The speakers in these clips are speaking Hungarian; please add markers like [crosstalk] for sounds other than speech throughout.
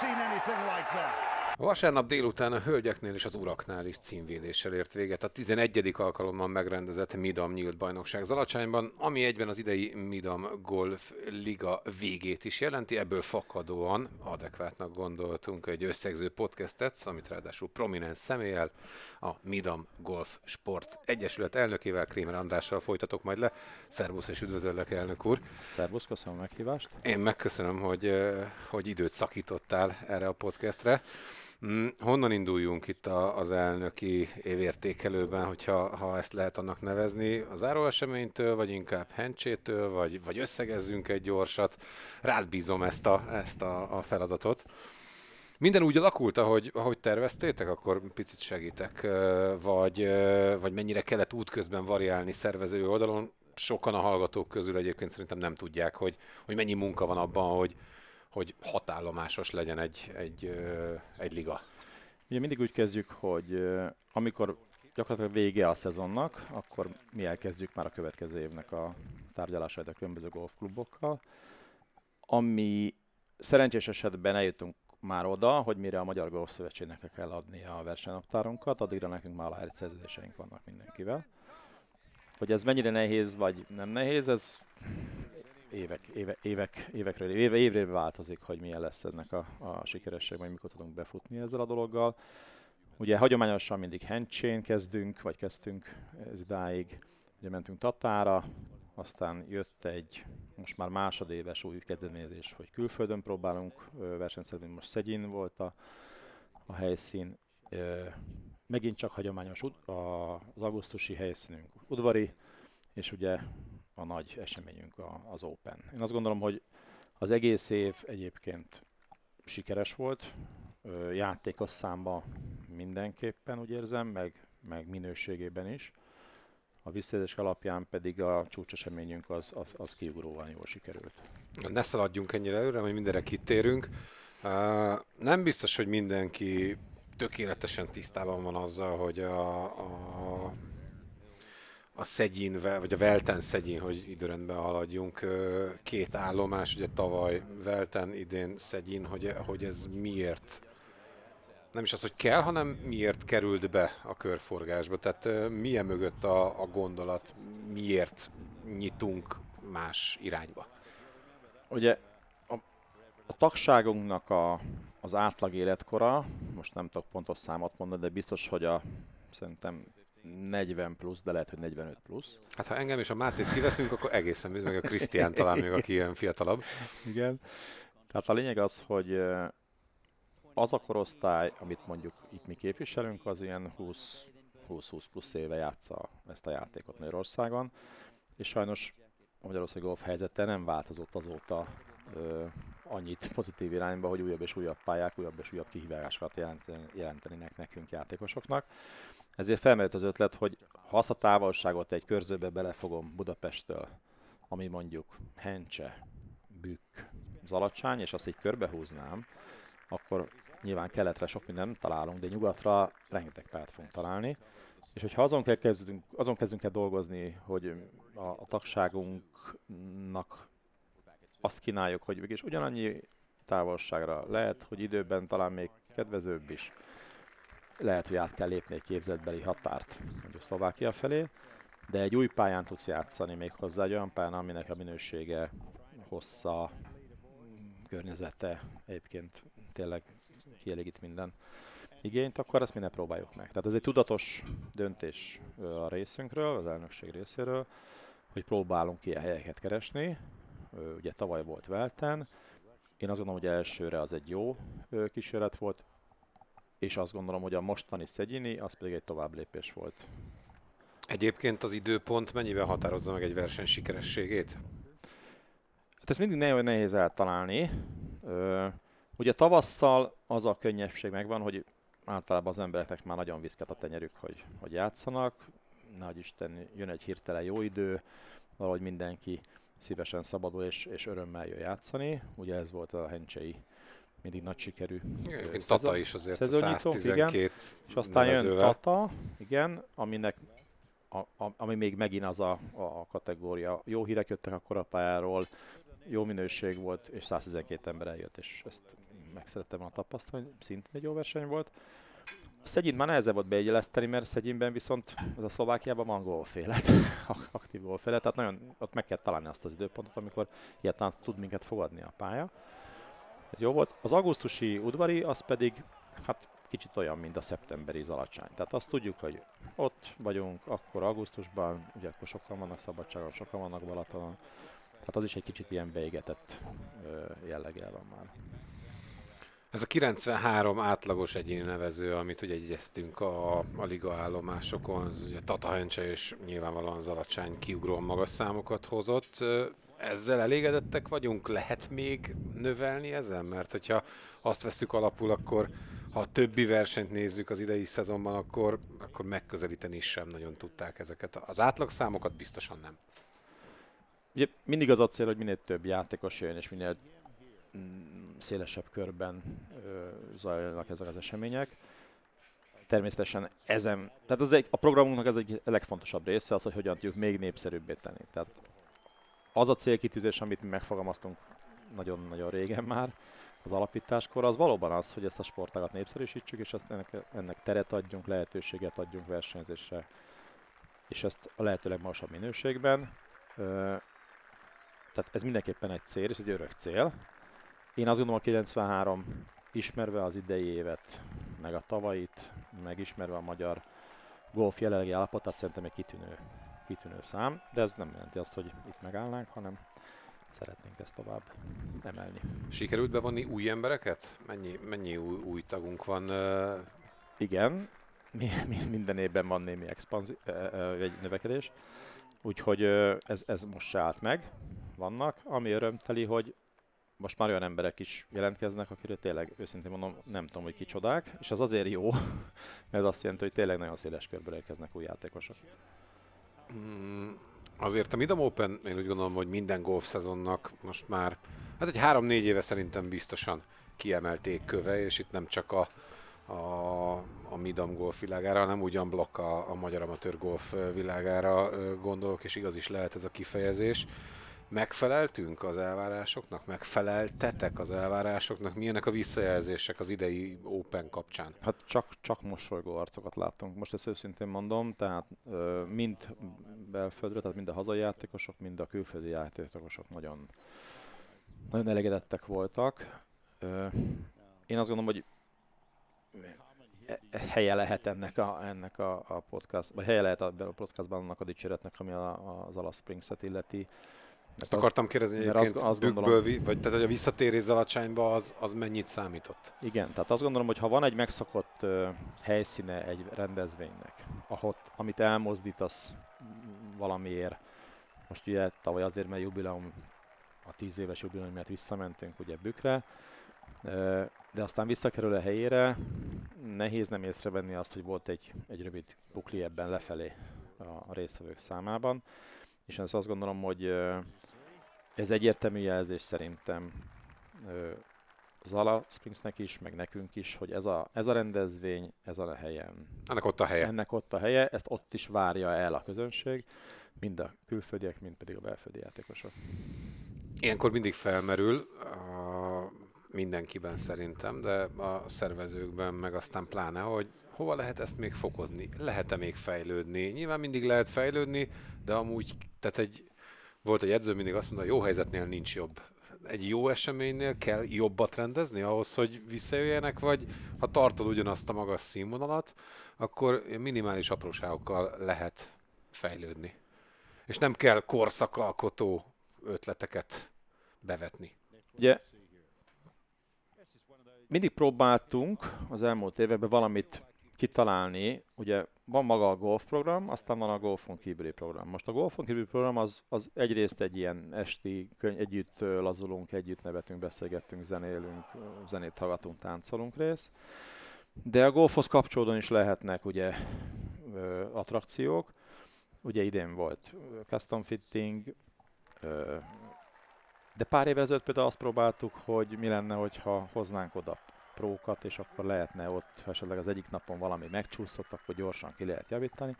seen anything like that? Vasárnap délután a hölgyeknél és az uraknál is címvédéssel ért véget a 11. alkalommal megrendezett Midam nyílt bajnokság Zalacsányban, ami egyben az idei Midam Golf Liga végét is jelenti, ebből fakadóan adekvátnak gondoltunk egy összegző podcastet, amit ráadásul prominens személlyel, a Midam Golf Sport Egyesület elnökével, Krémer Andrással folytatok majd le. Szervusz és üdvözöllek, elnök úr! Szervusz, köszönöm a meghívást! Én megköszönöm, hogy, eh, hogy időt szakítottál erre a podcastre. Mm, honnan induljunk itt a, az elnöki évértékelőben, hogyha ha ezt lehet annak nevezni? Az záróeseménytől, vagy inkább hencsétől, vagy, vagy összegezzünk egy gyorsat? Rád bízom ezt a, ezt a, a feladatot. Minden úgy alakult, ahogy, ahogy terveztétek, akkor picit segítek, vagy, vagy mennyire kellett útközben variálni szervező oldalon? Sokan a hallgatók közül egyébként szerintem nem tudják, hogy, hogy mennyi munka van abban, hogy, hogy hatállomásos legyen egy, egy, egy liga? Ugye mindig úgy kezdjük, hogy amikor gyakorlatilag vége a szezonnak, akkor mi elkezdjük már a következő évnek a tárgyalásait a különböző golfklubokkal, ami szerencsés esetben eljutunk már oda, hogy mire a Magyar Golf Szövetségnek kell adni a versenynaptárunkat, addigra nekünk már aláírt szerződéseink vannak mindenkivel. Hogy ez mennyire nehéz vagy nem nehéz, ez évek, éve, évek, évekről, éve, évre változik, hogy milyen lesz ennek a, a sikeresség, vagy mikor tudunk befutni ezzel a dologgal. Ugye hagyományosan mindig handchain kezdünk, vagy kezdtünk ez idáig. Ugye mentünk Tatára, aztán jött egy most már másodéves új kezdeményezés, hogy külföldön próbálunk versenyszerűen, most Szegyin volt a, a helyszín. Megint csak hagyományos az augusztusi helyszínünk udvari, és ugye a nagy eseményünk az Open. Én azt gondolom, hogy az egész év egyébként sikeres volt, játékos számba mindenképpen úgy érzem, meg, meg minőségében is. A visszajelzés alapján pedig a csúcseseményünk az, az, az kiugróan jól sikerült. Ne szaladjunk ennyire előre, hogy mindenre kitérünk. Nem biztos, hogy mindenki tökéletesen tisztában van azzal, hogy a, a a Szegyin, vagy a Velten Szegyin, hogy időrendben haladjunk, két állomás, ugye tavaly Velten, idén Szegyin, hogy, hogy ez miért nem is az, hogy kell, hanem miért került be a körforgásba. Tehát milyen mögött a, a gondolat, miért nyitunk más irányba? Ugye a, a tagságunknak a, az átlag életkora, most nem tudok pontos számot mondani, de biztos, hogy a szerintem 40 plusz, de lehet, hogy 45 plusz. Hát ha engem és a Mátét kiveszünk, akkor egészen bizony, meg a Krisztián talán még, aki ilyen fiatalabb. Igen. Tehát a lényeg az, hogy az a korosztály, amit mondjuk itt mi képviselünk, az ilyen 20-20 plusz éve játsza ezt a játékot Magyarországon, és sajnos a Magyarország golf helyzete nem változott azóta annyit pozitív irányba, hogy újabb és újabb pályák, újabb és újabb kihívásokat jelentenének nekünk játékosoknak. Ezért felmerült az ötlet, hogy ha azt a távolságot egy körzőbe belefogom Budapesttől, ami mondjuk Hencse, Bükk, Zalacsány, és azt így körbehúznám, akkor nyilván keletre sok mindent találunk, de nyugatra rengeteg pályát fogunk találni. És hogyha azon, kell kezdünk, azon kezdünk el dolgozni, hogy a, a tagságunknak azt kínáljuk, hogy mégis ugyanannyi távolságra lehet, hogy időben talán még kedvezőbb is lehet, hogy át kell lépni egy képzetbeli határt, mondjuk Szlovákia felé, de egy új pályán tudsz játszani még hozzá, egy olyan pályán, aminek a minősége, hossza, környezete egyébként tényleg kielégít minden igényt, akkor ezt mi ne próbáljuk meg. Tehát ez egy tudatos döntés a részünkről, az elnökség részéről, hogy próbálunk ilyen helyeket keresni. Ugye tavaly volt Velten, én azt gondolom, hogy elsőre az egy jó kísérlet volt, és azt gondolom, hogy a mostani Szegyini, az pedig egy tovább lépés volt. Egyébként az időpont mennyiben határozza meg egy verseny sikerességét? Hát ez mindig nagyon nehéz eltalálni. ugye tavasszal az a könnyebbség megvan, hogy általában az embereknek már nagyon viszket a tenyerük, hogy, hogy játszanak. Nagy Isten, jön egy hirtelen jó idő, valahogy mindenki szívesen szabadul és, és örömmel jön játszani. Ugye ez volt a hencsei mindig nagy sikerű. Igen, Tata is azért a 112 igen. És aztán jön Tata, igen, aminek a, a, ami még megint az a, a kategória. Jó hírek jöttek a korapályáról, jó minőség volt, és 112 ember eljött, és ezt meg szerettem volna tapasztalni, szintén egy jó verseny volt. Szegyint már nehezebb volt beegyeleszteni, mert Szegyinben viszont az a Szlovákiában van gólfélet, [laughs] aktív gólfélet, tehát nagyon ott meg kell találni azt az időpontot, amikor egyáltalán tud minket fogadni a pálya. Ez jó volt. Az augusztusi udvari, az pedig hát kicsit olyan, mint a szeptemberi zalacsány. Tehát azt tudjuk, hogy ott vagyunk, akkor augusztusban, ugye akkor sokan vannak szabadságon, sokan vannak Balatonon, tehát az is egy kicsit ilyen beégetett jelleggel van már. Ez a 93 átlagos egyéni nevező, amit ugye egyeztünk a, a liga állomásokon, ugye Tata Hencse és nyilvánvalóan Zalacsány kiugróan magas számokat hozott. Ezzel elégedettek vagyunk? Lehet még növelni ezen? Mert hogyha azt veszük alapul, akkor ha a többi versenyt nézzük az idei szezonban, akkor, akkor megközelíteni sem nagyon tudták ezeket. Az átlagszámokat biztosan nem. Ugye mindig az a cél, hogy minél több játékos jön, és minél szélesebb körben zajlanak ezek az események. Természetesen ezen, tehát az egy, a programunknak ez egy legfontosabb része az, hogy hogyan tudjuk még népszerűbbé tenni. Tehát az a célkitűzés, amit mi megfogalmaztunk nagyon-nagyon régen már, az alapításkor, az valóban az, hogy ezt a sportágat népszerűsítsük, és ezt ennek, ennek teret adjunk, lehetőséget adjunk versenyzésre, és ezt a lehető legmagasabb minőségben. Tehát ez mindenképpen egy cél, és egy örök cél. Én azt gondolom a 93 ismerve az idei évet, meg a tavait, meg ismerve a magyar golf jelenlegi állapotát, szerintem egy kitűnő, kitűnő szám, de ez nem jelenti azt, hogy itt megállnánk, hanem szeretnénk ezt tovább emelni. Sikerült bevonni új embereket? Mennyi, mennyi új, új tagunk van? Igen, mi, mi, minden évben van némi expanzi, egy növekedés, úgyhogy ez, ez most se állt meg, vannak, ami örömteli, hogy most már olyan emberek is jelentkeznek, akiről tényleg őszintén mondom, nem tudom, hogy kicsodák, és az azért jó, [laughs] mert azt jelenti, hogy tényleg nagyon széles körből érkeznek új játékosok. Mm, azért a Midam Open, én úgy gondolom, hogy minden golf szezonnak most már, hát egy három-négy éve szerintem biztosan kiemelték köve, és itt nem csak a, a, a Midam golf világára, hanem ugyan blokk a, a magyar amatőr golf világára gondolok, és igaz is lehet ez a kifejezés. Megfeleltünk az elvárásoknak? Megfeleltetek az elvárásoknak? Milyenek a visszajelzések az idei Open kapcsán? Hát csak, csak mosolygó arcokat láttunk. Most ezt őszintén mondom, tehát mind belföldre, tehát mind a hazai játékosok, mind a külföldi játékosok nagyon, nagyon elégedettek voltak. Én azt gondolom, hogy e, helye lehet ennek a, ennek a, a podcast, vagy helye lehet a, a podcastban annak a dicséretnek, ami a, az Alasz Springs-et illeti. Ezt az, akartam kérdezni egyébként, azt, azt gondolom, vagy tehát hogy a visszatérés alacsányba az, az mennyit számított? Igen, tehát azt gondolom, hogy ha van egy megszokott uh, helyszíne egy rendezvénynek, ahol, amit elmozdítasz valamiért, most ugye tavaly azért, mert jubileum, a tíz éves jubileum miatt visszamentünk ugye Bükre, uh, de aztán visszakerül a helyére, nehéz nem észrevenni azt, hogy volt egy, egy rövid pukli ebben lefelé a, a résztvevők számában, és ezt azt gondolom, hogy ez egyértelmű jelzés szerintem Zala Springsnek is, meg nekünk is, hogy ez a, ez a rendezvény, ez a helyen. Ennek ott a helye. Ennek ott a helye, ezt ott is várja el a közönség, mind a külföldiek, mind pedig a belföldi játékosok. Ilyenkor mindig felmerül mindenkiben szerintem, de a szervezőkben meg aztán pláne, hogy hova lehet ezt még fokozni? Lehet-e még fejlődni? Nyilván mindig lehet fejlődni, de amúgy, tehát egy volt egy edző, mindig azt mondta, a jó helyzetnél nincs jobb. Egy jó eseménynél kell jobbat rendezni ahhoz, hogy visszajöjjenek, vagy ha tartod ugyanazt a magas színvonalat, akkor minimális apróságokkal lehet fejlődni. És nem kell korszakalkotó ötleteket bevetni. Ugye mindig próbáltunk az elmúlt években valamit kitalálni, ugye van maga a golf program, aztán van a golfon kívüli program. Most a golfon kívüli program az, az egyrészt egy ilyen esti, könyv, együtt lazulunk, együtt nevetünk, beszélgettünk, zenélünk, zenét hallgatunk, táncolunk rész. De a golfhoz kapcsolódóan is lehetnek ugye attrakciók. Ugye idén volt custom fitting, de pár évvel ezelőtt például azt próbáltuk, hogy mi lenne, hogyha hoznánk oda prókat, és akkor lehetne ott, ha esetleg az egyik napon valami megcsúszott, akkor gyorsan ki lehet javítani.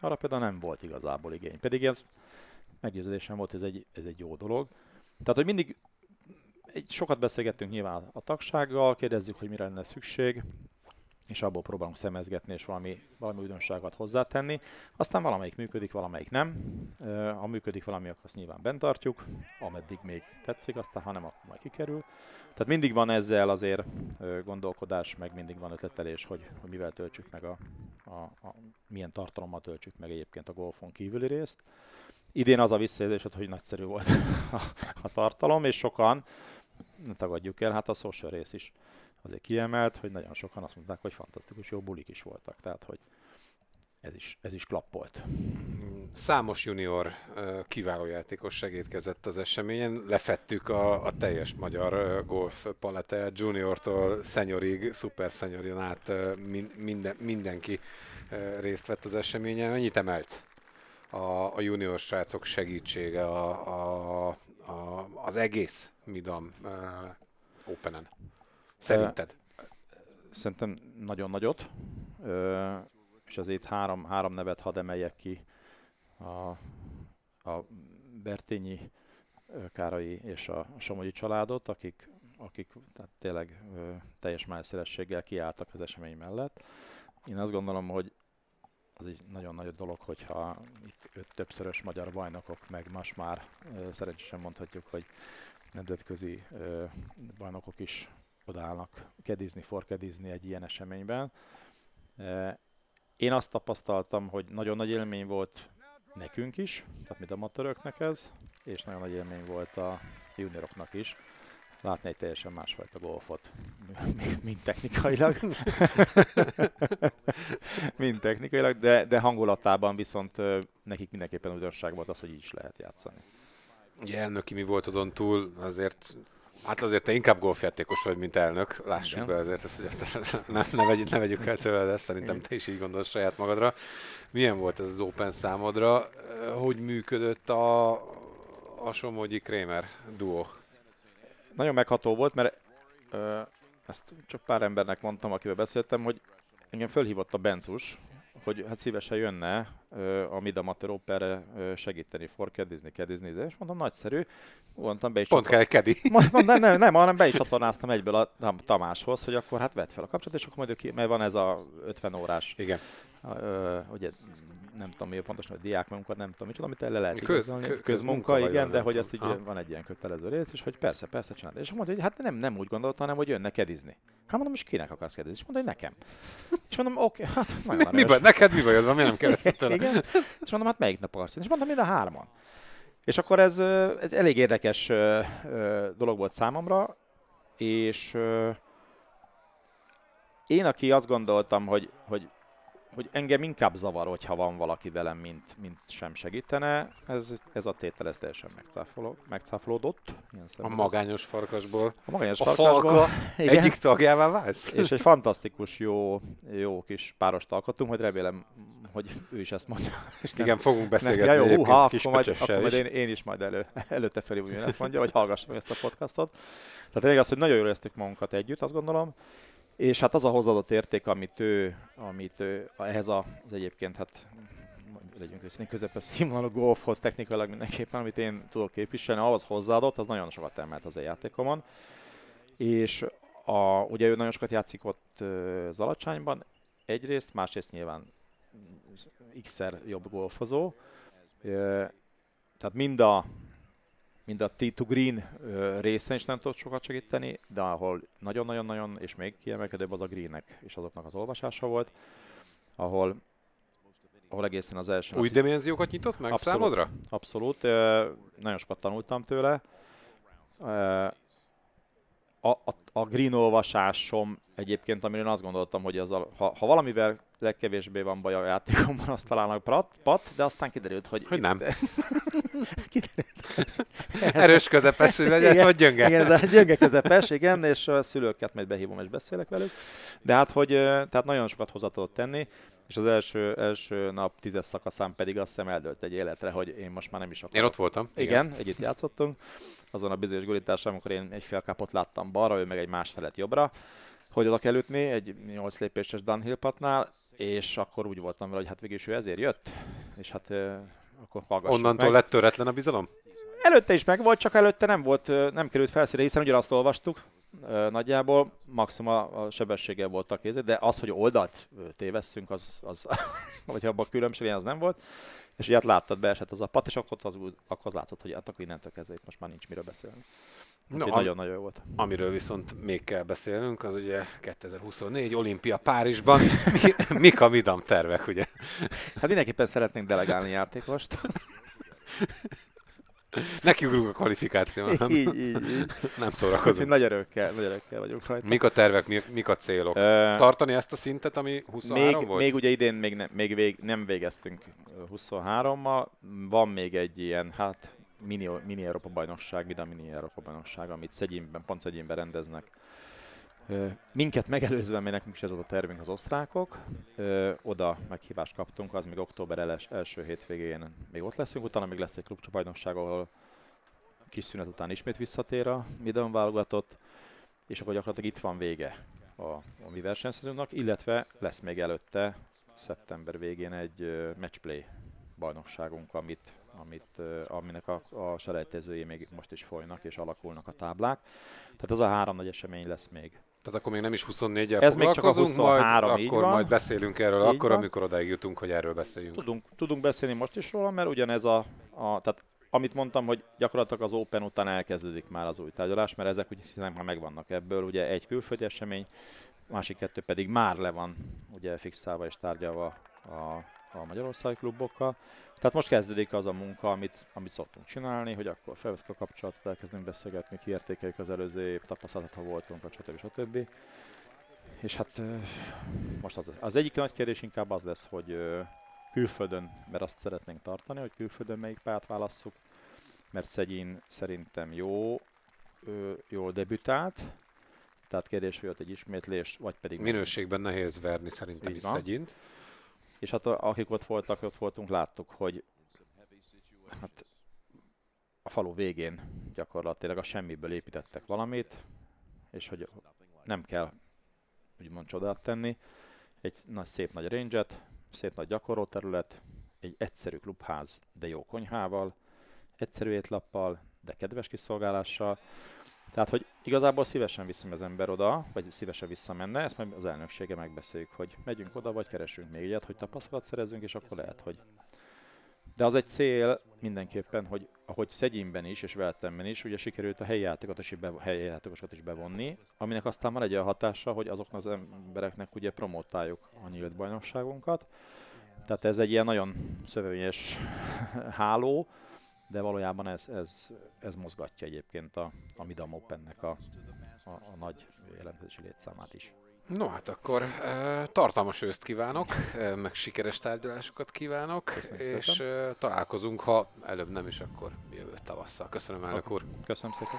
Arra például nem volt igazából igény. Pedig ez meggyőződésem volt, ez egy, ez egy jó dolog. Tehát, hogy mindig egy, sokat beszélgettünk nyilván a tagsággal, kérdezzük, hogy mire lenne szükség, és abból próbálunk szemezgetni, és valami, valami újdonságot hozzátenni. Aztán valamelyik működik, valamelyik nem. Ha működik valami, akkor azt nyilván bent tartjuk, ameddig még tetszik, aztán ha nem, akkor majd kikerül. Tehát mindig van ezzel azért gondolkodás, meg mindig van ötletelés, hogy, hogy mivel töltsük meg a, a, a, milyen tartalommal töltsük meg egyébként a golfon kívüli részt. Idén az a visszajelzés, hogy nagyszerű volt [laughs] a, a tartalom, és sokan, ne tagadjuk el, hát a social rész is azért kiemelt, hogy nagyon sokan azt mondták, hogy fantasztikus, jó bulik is voltak. Tehát, hogy ez is, ez is klappolt. Számos junior kiváló játékos segítkezett az eseményen. Lefettük a, a teljes magyar golf palete, juniortól szenyorig, szuper szenyorin át minden, mindenki részt vett az eseményen. Mennyit emelt a, a junior srácok segítsége a, a, a, az egész Midam Openen? Szerinted? Szerintem nagyon nagyot, és azért három, három nevet hadd emeljek ki. A, a Bertényi, Kárai és a Somogyi családot, akik, akik tehát tényleg teljes májszerességgel kiálltak az esemény mellett. Én azt gondolom, hogy az egy nagyon nagy dolog, hogyha itt öt többszörös magyar bajnokok, meg most már szerencsésen mondhatjuk, hogy nemzetközi bajnokok is odaállnak kedizni, forkedizni egy ilyen eseményben. E, én azt tapasztaltam, hogy nagyon nagy élmény volt nekünk is, tehát mint amatőröknek ez, és nagyon nagy élmény volt a junioroknak is látni egy teljesen másfajta golfot, [laughs] mint technikailag. [laughs] mint technikailag, de, de hangulatában viszont nekik mindenképpen újdonság volt az, hogy így is lehet játszani. Ugye elnöki mi volt azon túl, azért Hát azért te inkább golfjátékos vagy, mint elnök. Lássuk Igen. be azért, ezt, hogy [laughs] ne, ne, vegyük, ne vegyük el tőle, de szerintem te is így gondolsz saját magadra. Milyen volt ez az Open számodra? Hogy működött a, a Somogyi Kramer duó? Nagyon megható volt, mert ö, ezt csak pár embernek mondtam, akivel beszéltem, hogy engem fölhívott a Bencus, hogy hát szívesen jönne a Mid Amateur Operre segíteni, forkedizni, kedizni, és mondom, nagyszerű. Mondtam, be is Pont kell egy kedi. [laughs] Mondom, nem, nem, nem, hanem be is csatornáztam egyből a Tamáshoz, hogy akkor hát vedd fel a kapcsolatot, és akkor majd ki, mert van ez a 50 órás. Igen. Ö, ugye nem tudom mi a pontos, hogy diák munka, nem tudom micsoda, amit el lehet Köz, igazolni. Köz, közmunka, igen, de hogy ezt így ha. van egy ilyen kötelező rész, és hogy persze, persze csinálod. És mondja, hogy hát nem, nem úgy gondoltam, hanem hogy jönne kedizni. Hát mondom, és kinek akarsz kedizni? És mondja, hogy nekem. És mondom, oké, okay, [laughs] hát mi, mi baj, neked mi bajod van, mi nem kérdezted [laughs] Igen. És mondom, hát melyik nap akarsz? És mondom, mind a hárman. És akkor ez, ez elég érdekes dolog volt számomra, és én, aki azt gondoltam, hogy, hogy hogy engem inkább zavar, hogyha van valaki velem, mint, mint sem segítene. Ez, ez a tétel ez teljesen megcáfolódott. A magányos farkasból. A magányos a farkasból. falka [laughs] igen. egyik tagjává válsz? És egy fantasztikus, jó, jó kis párost alkottunk, hogy remélem, hogy ő is ezt mondja. [laughs] És igen, nem, fogunk beszélgetni nem, ja, jó, húha, akkor majd, akkor majd én, én, is majd elő, előtte felé ezt mondja, vagy hallgassam ezt a podcastot. Tehát tényleg az, hogy nagyon jól éreztük magunkat együtt, azt gondolom. És hát az a hozzáadott érték, amit ő, amit ő ehhez a, az egyébként, hát legyünk őszintén közepes színvonalú golfhoz technikailag mindenképpen, amit én tudok képviselni, ahhoz hozzáadott, az nagyon sokat emelt az a játékomon. És a, ugye ő nagyon sokat játszik ott az alacsányban, egyrészt, másrészt nyilván x-szer jobb golfozó. Tehát mind a mind a T2 Green részen is nem tudott sokat segíteni, de ahol nagyon-nagyon-nagyon, és még kiemelkedőbb az a Greennek és azoknak az olvasása volt, ahol ahol egészen az első... Új dimenziókat nyitott meg abszolút, számodra? Abszolút. Nagyon sokat tanultam tőle. A, a, a green olvasásom egyébként, amire én azt gondoltam, hogy az a, ha, ha valamivel legkevésbé van baj a játékomban, azt talán a pat, pat, de aztán kiderült, hogy... Hogy nem. [laughs] kiderült. Erős közepes, hogy legyen, vagy gyönge. Igen, de gyönge közepes, igen, és a szülőket majd behívom és beszélek velük. De hát, hogy tehát nagyon sokat hozzá tudott tenni, és az első, első nap tízes szakaszán pedig azt hiszem eldőlt egy életre, hogy én most már nem is akarok. Én ott voltam. Igen, igen együtt játszottunk. Azon a bizonyos gulításra, amikor én egy fél kapot láttam balra, ő meg egy más felet jobbra, hogy oda kell ütni egy 8 lépéses downhill patnál, és akkor úgy voltam vele, hogy hát végül ő ezért jött, és hát akkor Onnantól meg. lett töretlen a bizalom? Előtte is megvolt, csak előtte nem volt, nem került felszínre, hiszen ugyanazt olvastuk, nagyjából maximum a a sebességgel voltak kézé, de az, hogy oldalt tévesszünk, az, az [laughs] vagy abban a különbség, az nem volt. És ugye hát láttad, beesett az a pat, és akkor az, akkor az látszott, hogy hát akkor innentől kezdve itt most már nincs miről beszélni. No, No, am- nagyon-nagyon jó volt. amiről viszont még kell beszélnünk, az ugye 2024 olimpia Párizsban. Mi, mik a midam tervek, ugye? Hát mindenképpen szeretnénk delegálni játékost. Nekiugrunk a kvalifikáción, nem, így, így, így. [laughs] nem Úgyhogy szórakozunk. nagy örökkel, nagy örökkel vagyunk rajta. Mik a tervek, mik, mik a célok? Ö, Tartani ezt a szintet, ami 23 még, volt? még ugye idén még, ne, még vég, nem végeztünk ö, 23-mal, van még egy ilyen, hát mini, mini Európa bajnokság, Vida mini Európa bajnokság, amit Szegyinben, pont Szegyinben rendeznek. Minket megelőzve, mert nekünk is ez volt a tervünk az osztrákok, oda meghívást kaptunk, az még október első hétvégén még ott leszünk, utána még lesz egy klubcsabajnokság, ahol kis szünet után ismét visszatér a Midon válogatott, és akkor gyakorlatilag itt van vége a, a mi versenyszezonunknak, illetve lesz még előtte szeptember végén egy matchplay bajnokságunk, amit, amit, aminek a, a selejtezői még most is folynak és alakulnak a táblák. Tehát az a három nagy esemény lesz még. Tehát akkor még nem is 24-el Ez még csak a foglalkozunk, 23, majd, így akkor van. majd beszélünk erről Így akkor, van. amikor odáig jutunk, hogy erről beszéljünk. Tudunk, tudunk beszélni most is róla, mert ugyanez a, a tehát amit mondtam, hogy gyakorlatilag az Open után elkezdődik már az új tárgyalás, mert ezek úgy hiszen már megvannak ebből, ugye egy külföldi esemény, másik kettő pedig már le van ugye fixálva és tárgyalva a, a magyarországi klubokkal. Tehát most kezdődik az a munka, amit, amit szoktunk csinálni, hogy akkor felveszünk a kapcsolatot, elkezdünk beszélgetni, kiértékeljük az előző év tapasztalatot, ha voltunk, vagy stb. stb. És hát most az, az egyik nagy kérdés inkább az lesz, hogy külföldön, mert azt szeretnénk tartani, hogy külföldön melyik pályát válasszuk, mert Szegyin szerintem jó, jól debütált, tehát kérdés, hogy ott egy ismétlés, vagy pedig Minőségben nehéz verni szerintem is szegyint. És hát akik ott voltak, ott voltunk, láttuk, hogy hát a falu végén gyakorlatilag a semmiből építettek valamit, és hogy nem kell úgymond csodát tenni. Egy nagy, szép nagy range szép nagy gyakorlóterület, egy egyszerű klubház, de jó konyhával, egyszerű étlappal, de kedves kiszolgálással. Tehát, hogy igazából szívesen viszem az ember oda, vagy szívesen visszamenne, ezt majd az elnöksége megbeszéljük, hogy megyünk oda, vagy keresünk még egyet, hogy tapasztalat szerezünk, és akkor lehet, hogy... De az egy cél mindenképpen, hogy ahogy Szegyinben is, és Veltemben is, ugye sikerült a helyi játékokat is, bevo- helyi játékosokat is bevonni, aminek aztán van egy olyan hatása, hogy azoknak az embereknek ugye promotáljuk a nyílt bajnokságunkat. Tehát ez egy ilyen nagyon szövevényes [laughs] háló, de valójában ez, ez, ez mozgatja egyébként a, a Midam Opennek a, a, a nagy jelentkezési létszámát is. No hát akkor uh, tartalmas őszt kívánok, meg sikeres tárgyalásokat kívánok, Köszönöm és szépen. találkozunk, ha előbb nem is, akkor jövő tavasszal. Köszönöm, elnök úr! Köszönöm szépen!